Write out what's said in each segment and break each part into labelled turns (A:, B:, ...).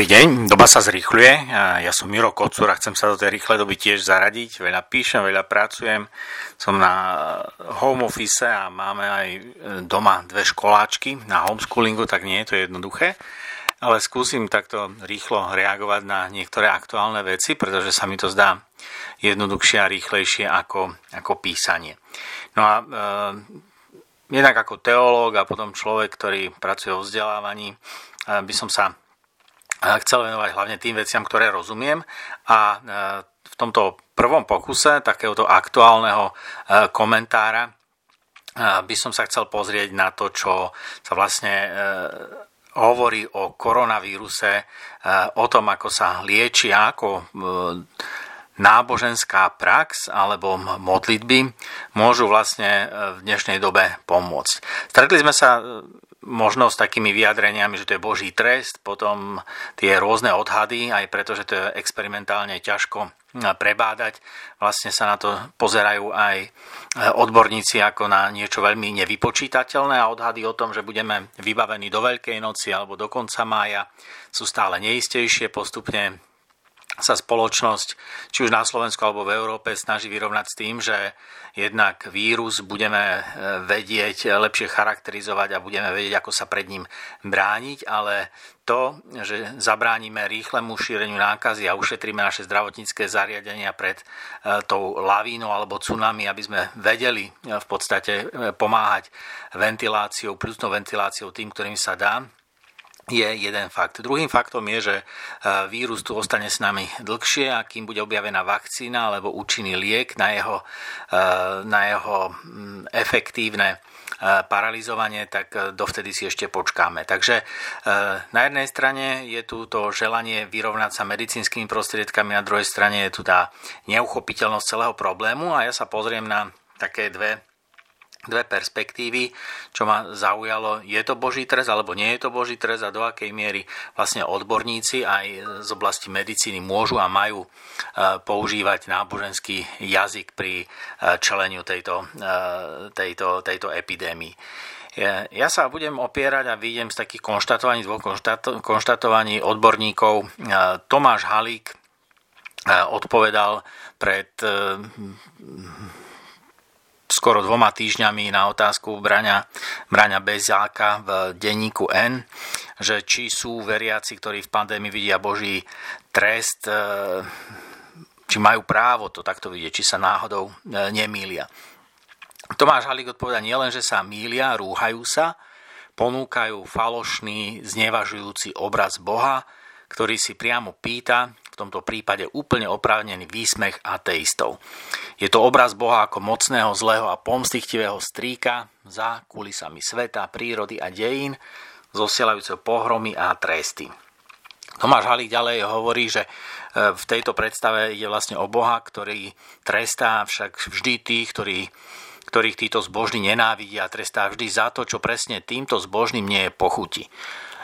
A: Dobrý deň, doba sa zrýchľuje. Ja som Miro Kocúr a chcem sa do tej rýchlej doby tiež zaradiť. Veľa píšem, veľa pracujem. Som na home office a máme aj doma dve školáčky na homeschoolingu, tak nie je to jednoduché. Ale skúsim takto rýchlo reagovať na niektoré aktuálne veci, pretože sa mi to zdá jednoduchšie a rýchlejšie ako, ako písanie. No a e, jednak ako teológ a potom človek, ktorý pracuje o vzdelávaní, e, by som sa chcel venovať hlavne tým veciam, ktoré rozumiem a e, v tomto prvom pokuse takéhoto aktuálneho e, komentára e, by som sa chcel pozrieť na to, čo sa vlastne hovorí o koronavíruse, o tom, ako sa lieči, ako náboženská prax alebo modlitby môžu vlastne v dnešnej dobe pomôcť. Stretli sme sa možno s takými vyjadreniami, že to je Boží trest, potom tie rôzne odhady, aj preto, že to je experimentálne ťažko prebádať. Vlastne sa na to pozerajú aj e, odborníci ako na niečo veľmi nevypočítateľné a odhady o tom, že budeme vybavení do Veľkej noci alebo do konca mája sú stále neistejšie. Postupne sa spoločnosť, či už na Slovensku alebo v Európe, snaží vyrovnať s tým, že jednak vírus budeme e, vedieť lepšie charakterizovať a budeme vedieť, ako sa pred ním brániť, ale to, že zabránime rýchlemu šíreniu nákazy a ušetríme naše zdravotnícke zariadenia pred e, tou lavínou alebo tsunami, aby sme vedeli e, v podstate pomáhať ventiláciou, plusnou ventiláciou tým, ktorým sa dá, je jeden fakt. Druhým faktom je, že e, vírus tu ostane s nami dlhšie a kým bude objavená vakcína alebo účinný liek na jeho, e, na jeho mm, efektívne e, paralizovanie, tak dovtedy si ešte počkáme. Takže na jednej strane je tu to želanie vyrovnať sa medicínskymi prostriedkami, na druhej strane je tu tá neuchopiteľnosť celého problému a ja sa pozriem na také dve dve perspektívy, čo ma zaujalo, je to Boží trest alebo nie je to Boží trest a do akej miery vlastne odborníci aj z oblasti medicíny môžu a majú e, používať náboženský jazyk pri e, čeleniu tejto, e, tejto, tejto epidémii. Ja sa budem opierať a vidím z takých konštatovaní, dvoch konštatovaní odborníkov. Tomáš Halík odpovedal pred skoro dvoma týždňami na otázku Braňa, Braňa Bezáka v denníku N, že či sú veriaci, ktorí v pandémii vidia Boží trest, e, či majú právo to takto vidieť, či sa náhodou e, nemýlia. Tomáš Halík odpoveda nielen, že sa mýlia, rúhajú sa, ponúkajú falošný, znevažujúci obraz Boha, ktorý si priamo pýta, tomto prípade úplne oprávnený výsmech ateistov. Je to obraz Boha ako mocného, zlého a pomstichtivého strýka za kulisami sveta, prírody a dejín, zosielajúceho pohromy a tresty. Tomáš Halík ďalej hovorí, že e, v tejto predstave ide vlastne o Boha, ktorý trestá však vždy tých, ktorí, ktorých títo zbožní nenávidia a trestá vždy za to, čo presne týmto zbožným nie je pochuti.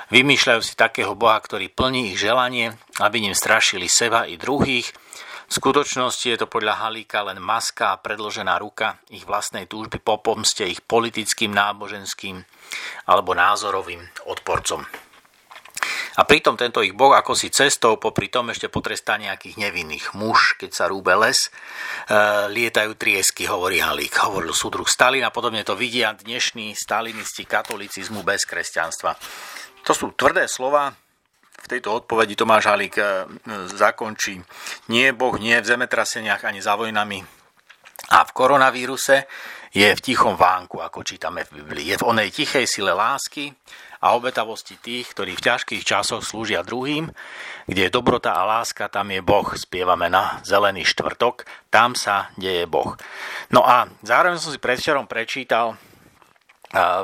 A: Vymýšľajú si takého Boha, ktorý plní ich želanie, aby ním strašili seba i druhých, v skutočnosti je to podľa Halíka len maska a predložená ruka ich vlastnej túžby po pomste ich politickým, náboženským alebo názorovým odporcom. A pritom tento ich boh ako si cestou, popri tom ešte potrestá nejakých nevinných muž, keď sa rúbe les, e, lietajú triesky, hovorí Halík, hovoril súdruh Stalin a podobne to vidia dnešní stalinisti katolicizmu bez kresťanstva. To sú tvrdé slova, v tejto odpovedi Tomáš Halík e, zakončí. Nie Boh, nie v zemetraseniach ani za vojnami. A v koronavíruse je v tichom vánku, ako čítame v Biblii. Je v onej tichej sile lásky a obetavosti tých, ktorí v ťažkých časoch slúžia druhým, kde je dobrota a láska, tam je Boh. Spievame na Zelený štvrtok, tam sa deje Boh. No a zároveň som si predvčerom prečítal e,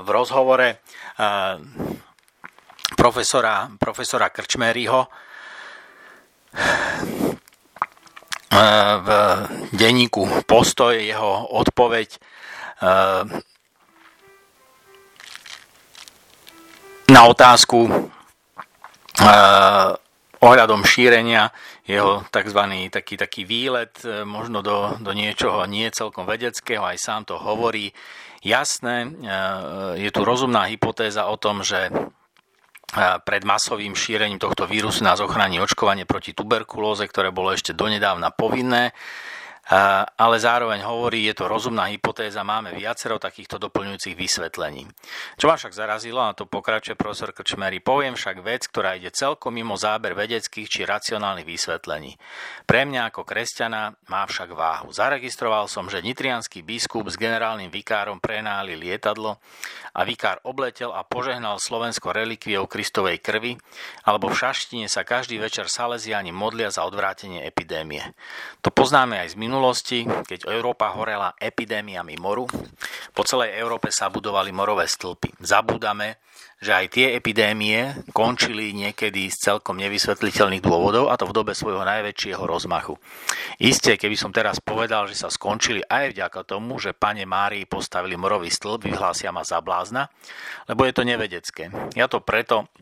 A: v rozhovore e, profesora, profesora Krčmeryho v denníku Postoj jeho odpoveď eh, na otázku eh, ohľadom šírenia jeho tzv. taký, taký výlet eh, možno do, do niečoho nie celkom vedeckého, aj sám to hovorí. Jasné, je tu rozumná hypotéza o tom, že pred masovým šírením tohto vírusu nás ochráni očkovanie proti tuberkulóze, ktoré bolo ešte donedávna povinné ale zároveň hovorí, je to rozumná hypotéza, máme viacero takýchto doplňujúcich vysvetlení. Čo ma však zarazilo, a to pokračuje profesor Krčmery, poviem však vec, ktorá ide celkom mimo záber vedeckých či racionálnych vysvetlení. Pre mňa ako kresťana má však váhu. Zaregistroval som, že nitrianský biskup s generálnym vikárom prenáli lietadlo a vikár obletel a požehnal Slovensko relikviou Kristovej krvi, alebo v Šaštine sa každý večer Salesiani modlia za odvrátenie epidémie. To poznáme aj z minulosti, keď Európa horela epidémiami moru. Po celej Európe sa budovali morové stĺpy. Zabúdame, že aj tie epidémie končili niekedy z celkom nevysvetliteľných dôvodov, a to v dobe svojho najväčšieho rozmachu. Isté, keby som teraz povedal, že sa skončili aj vďaka tomu, že pane Márii postavili morový stĺp, vyhlásia ma za blázna, lebo je to nevedecké. Ja to preto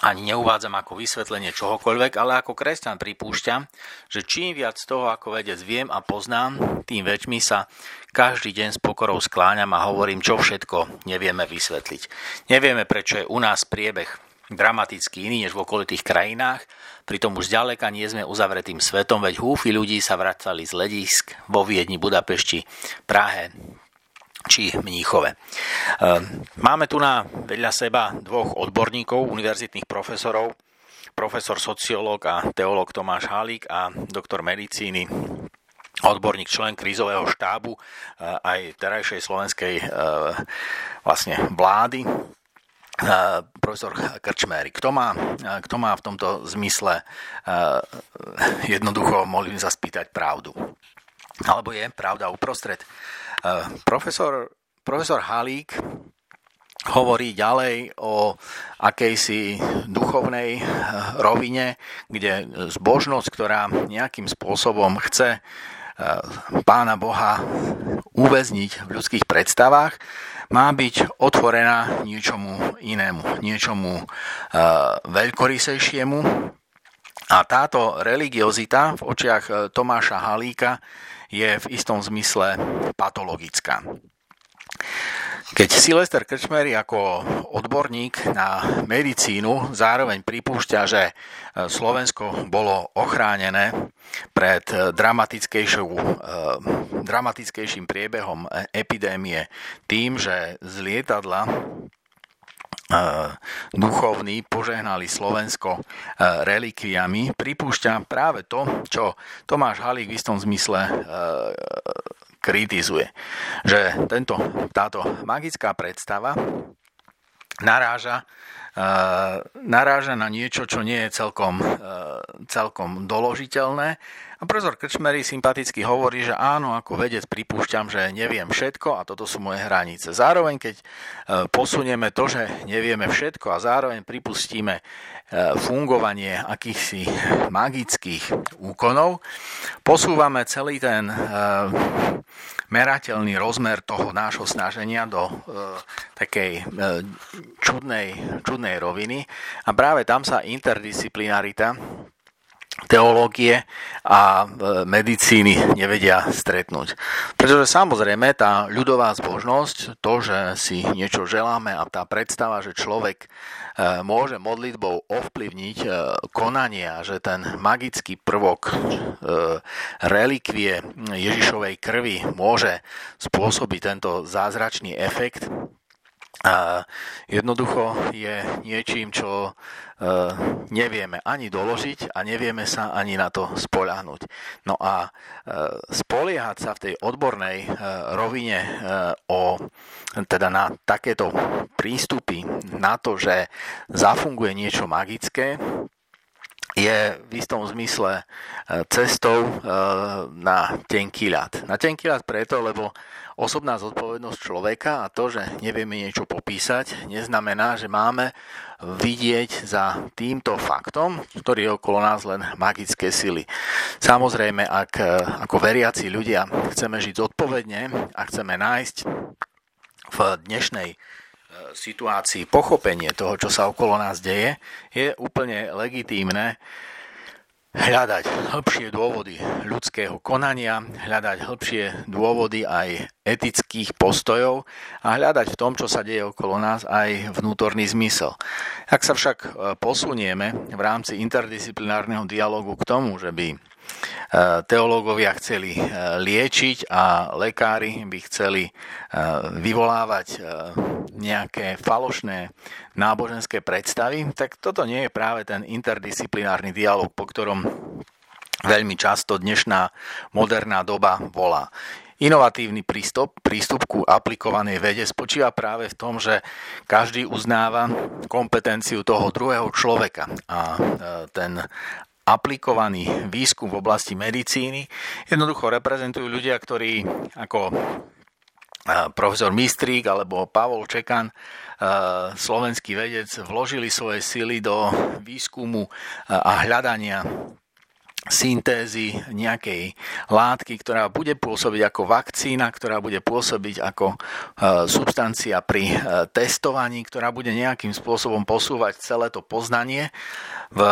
A: ani neuvádzam ako vysvetlenie čohokoľvek, ale ako kresťan pripúšťam, že čím viac toho ako vedec viem a poznám, tým väčšmi sa každý deň s pokorou skláňam a hovorím, čo všetko nevieme vysvetliť. Nevieme, prečo je u nás priebeh dramaticky iný než v okolitých krajinách, pritom už ďaleka nie sme uzavretým svetom, veď húfy ľudí sa vracali z ledisk vo Viedni, Budapešti, Prahe, či Mníchove. Ehm, máme tu na vedľa seba dvoch odborníkov, univerzitných profesorov, profesor sociológ a teológ Tomáš Halík a doktor medicíny odborník, člen krízového štábu eh, aj terajšej slovenskej eh, vlastne vlády, eh, profesor Krčméry. Kto má, kto má v tomto zmysle jednoducho, mohli sa spýtať pravdu? Alebo je pravda uprostred? Eh, profesor, profesor Halík hovorí ďalej o akejsi duchovnej eh, rovine, kde zbožnosť, ktorá nejakým spôsobom chce eh, pána Boha uväzniť v ľudských predstavách, má byť otvorená niečomu inému, niečomu veľkorysejšiemu. A táto religiozita v očiach Tomáša Halíka je v istom zmysle patologická. Keď Silester Krčmery ako odborník na medicínu zároveň pripúšťa, že Slovensko bolo ochránené pred eh, dramatickejším priebehom epidémie tým, že z lietadla duchovní požehnali Slovensko relikviami, pripúšťa práve to, čo Tomáš Halík v istom zmysle kritizuje. Že tento, táto magická predstava naráža naráža na niečo, čo nie je celkom, celkom doložiteľné. A profesor Krčmery sympaticky hovorí, že áno, ako vedec pripúšťam, že neviem všetko a toto sú moje hranice. Zároveň, keď posunieme to, že nevieme všetko a zároveň pripustíme fungovanie akýchsi magických úkonov, posúvame celý ten merateľný rozmer toho nášho snaženia do e, takej e, čudnej, čudnej roviny a práve tam sa interdisciplinarita teológie a e, medicíny nevedia stretnúť. Pretože samozrejme tá ľudová zbožnosť, to, že si niečo želáme a tá predstava, že človek E, môže modlitbou ovplyvniť e, konanie a že ten magický prvok relikvie Ježišovej krvi môže spôsobiť tento zázračný efekt, a jednoducho je niečím, čo nevieme ani doložiť a nevieme sa ani na to spoľahnúť. No a spoliehať sa v tej odbornej rovine o, teda na takéto prístupy, na to, že zafunguje niečo magické, je v istom zmysle cestou na tenký ľad. Na tenký ľad preto, lebo osobná zodpovednosť človeka a to, že nevieme niečo popísať, neznamená, že máme vidieť za týmto faktom, ktorý je okolo nás len magické sily. Samozrejme, ak ako veriaci ľudia chceme žiť zodpovedne a chceme nájsť v dnešnej e, situácii pochopenie toho, čo sa okolo nás deje, je úplne legitímne hľadať hĺbšie dôvody ľudského konania, hľadať hĺbšie dôvody aj etických postojov a hľadať v tom, čo sa deje okolo nás, aj vnútorný zmysel. Ak sa však e, posunieme v rámci interdisciplinárneho dialogu k tomu, že by teológovia chceli eh, liečiť a lekári by chceli eh, vyvolávať nejaké falošné náboženské predstavy, tak toto nie je práve ten interdisciplinárny dialog, po ktorom veľmi často dnešná moderná doba volá. Inovatívny prístup, prístup ku aplikovanej vede spočíva práve v tom, že každý uznáva kompetenciu toho druhého človeka a ten aplikovaný výskum v oblasti medicíny. Jednoducho reprezentujú ľudia, ktorí ako profesor Mistrík alebo Pavol Čekan, slovenský vedec, vložili svoje sily do výskumu a hľadania syntézy nejakej látky, ktorá bude pôsobiť ako vakcína, ktorá bude pôsobiť ako substancia pri testovaní, ktorá bude nejakým spôsobom posúvať celé to poznanie v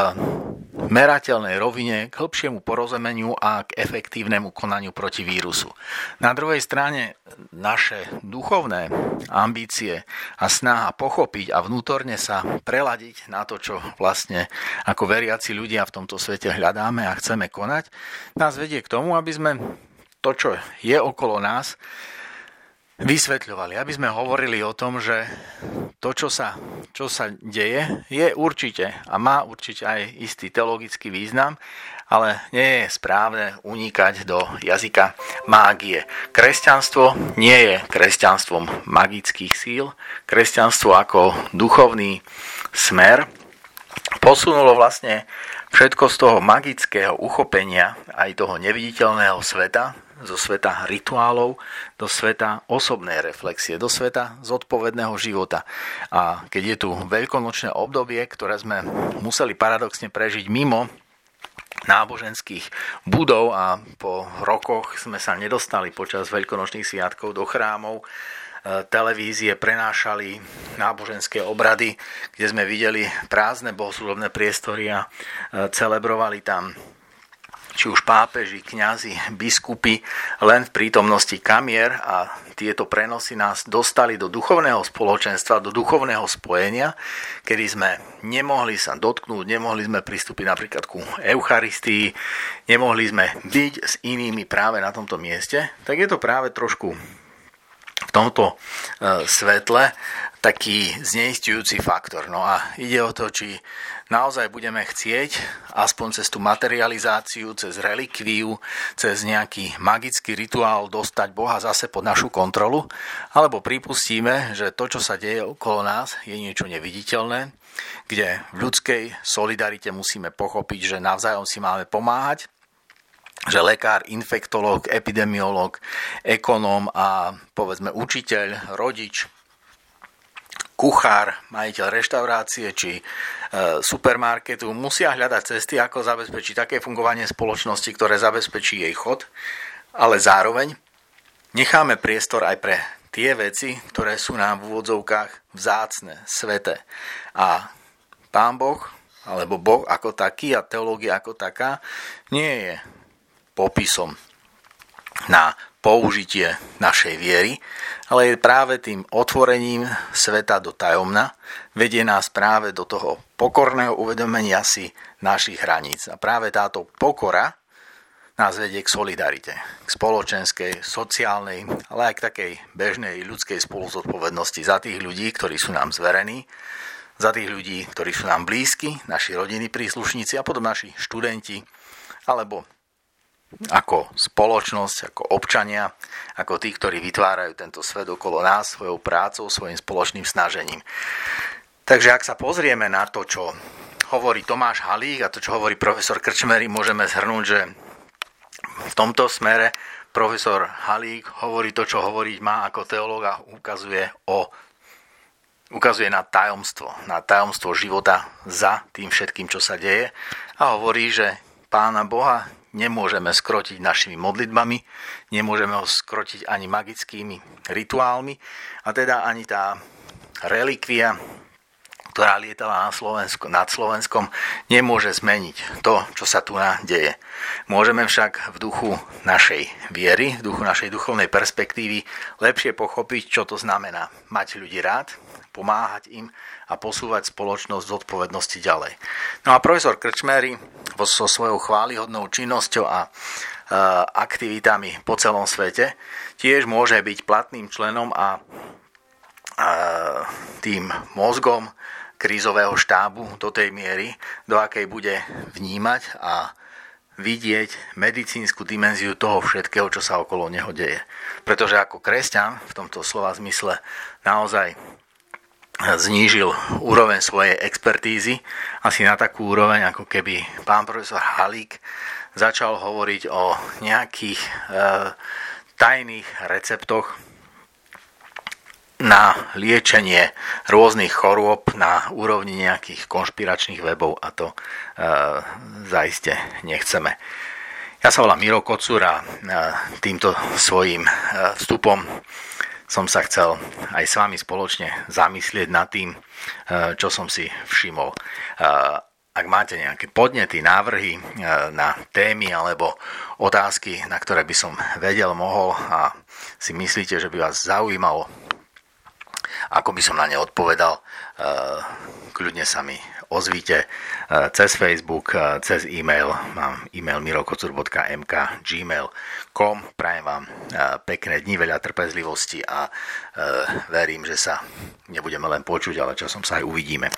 A: merateľnej rovine k hĺbšiemu porozumeniu a k efektívnemu konaniu proti vírusu. Na druhej strane naše duchovné ambície a snaha pochopiť a vnútorne sa preladiť na to, čo vlastne ako veriaci ľudia v tomto svete hľadáme a chceme konať, nás vedie k tomu, aby sme to, čo je okolo nás, vysvetľovali, aby sme hovorili o tom, že to, čo sa, čo sa deje, je určite a má určite aj istý teologický význam, ale nie je správne unikať do jazyka mágie. Kresťanstvo nie je kresťanstvom magických síl, kresťanstvo ako duchovný smer posunulo vlastne všetko z toho magického uchopenia aj toho neviditeľného sveta, zo sveta rituálov do sveta osobnej reflexie, do sveta zodpovedného života. A keď je tu veľkonočné obdobie, ktoré sme museli paradoxne prežiť mimo náboženských budov a po rokoch sme sa nedostali počas veľkonočných sviatkov do chrámov, televízie prenášali náboženské obrady, kde sme videli prázdne bohoslužobné priestory a e, celebrovali tam či už pápeži, kňazi, biskupy, len v prítomnosti kamier a tieto prenosy nás dostali do duchovného spoločenstva, do duchovného spojenia, kedy sme nemohli sa dotknúť, nemohli sme pristúpiť napríklad ku Eucharistii, nemohli sme byť s inými práve na tomto mieste, tak je to práve trošku v tomto e, svetle taký zneistujúci faktor. No a ide o to, či naozaj budeme chcieť aspoň cez tú materializáciu, cez relikviu, cez nejaký magický rituál dostať Boha zase pod našu kontrolu, alebo pripustíme, že to, čo sa deje okolo nás, je niečo neviditeľné, kde v ľudskej solidarite musíme pochopiť, že navzájom si máme pomáhať, že lekár, infektológ, epidemiológ, ekonóm a povedzme učiteľ, rodič, kuchár, majiteľ reštaurácie či e, supermarketu musia hľadať cesty, ako zabezpečiť také fungovanie spoločnosti, ktoré zabezpečí jej chod, ale zároveň necháme priestor aj pre tie veci, ktoré sú nám v úvodzovkách vzácne, svete. A Pán Boh, alebo Boh ako taký a teológia ako taká, nie je popisom na použitie našej viery, ale je práve tým otvorením sveta do tajomna, vedie nás práve do toho pokorného uvedomenia si našich hraníc. A práve táto pokora nás vedie k solidarite, k spoločenskej, sociálnej, ale aj k takej bežnej ľudskej spoluzodpovednosti za tých ľudí, ktorí sú nám zverení, za tých ľudí, ktorí sú nám blízki, naši rodiny, príslušníci a potom naši študenti, alebo ako spoločnosť, ako občania, ako tí, ktorí vytvárajú tento svet okolo nás svojou prácou, svojim spoločným snažením. Takže ak sa pozrieme na to, čo hovorí Tomáš Halík a to, čo hovorí profesor Krčmery, môžeme zhrnúť, že v tomto smere profesor Halík hovorí to, čo hovoriť má ako teológ a ukazuje o ukazuje na tajomstvo, na tajomstvo života za tým všetkým, čo sa deje a hovorí, že Pána Boha nemôžeme skrotiť našimi modlitbami, nemôžeme ho skrotiť ani magickými rituálmi a teda ani tá relikvia, ktorá lietala na Slovensku, nad Slovenskom, nemôže zmeniť to, čo sa tu deje. Môžeme však v duchu našej viery, v duchu našej duchovnej perspektívy lepšie pochopiť, čo to znamená mať ľudí rád, pomáhať im a posúvať spoločnosť z odpovednosti ďalej. No a profesor Krčmery so svojou chválihodnou činnosťou a e, aktivitami po celom svete tiež môže byť platným členom a tým mozgom krízového štábu do tej miery, do akej bude vnímať a vidieť medicínsku dimenziu toho všetkého, čo sa okolo neho deje. Pretože ako kresťan v tomto slova zmysle naozaj znížil úroveň svojej expertízy asi na takú úroveň, ako keby pán profesor Halík začal hovoriť o nejakých e, tajných receptoch na liečenie rôznych chorôb na úrovni nejakých konšpiračných webov a to e, zaiste nechceme. Ja sa volám Miro Kocúr a e, týmto svojim e, vstupom som sa chcel aj s vami spoločne zamyslieť nad tým, e, čo som si všimol. E, ak máte nejaké podnety, návrhy e, na témy alebo otázky, na ktoré by som vedel, mohol a si myslíte, že by vás zaujímalo ako by som na ne odpovedal, kľudne sa mi ozvíte eh, cez Facebook, eh, cez e-mail. Mám e-mail mirokocur.mk gmail.com. Prajem vám pekné dni, veľa trpezlivosti a verím, že sa nebudeme len počuť, ale časom sa aj uvidíme.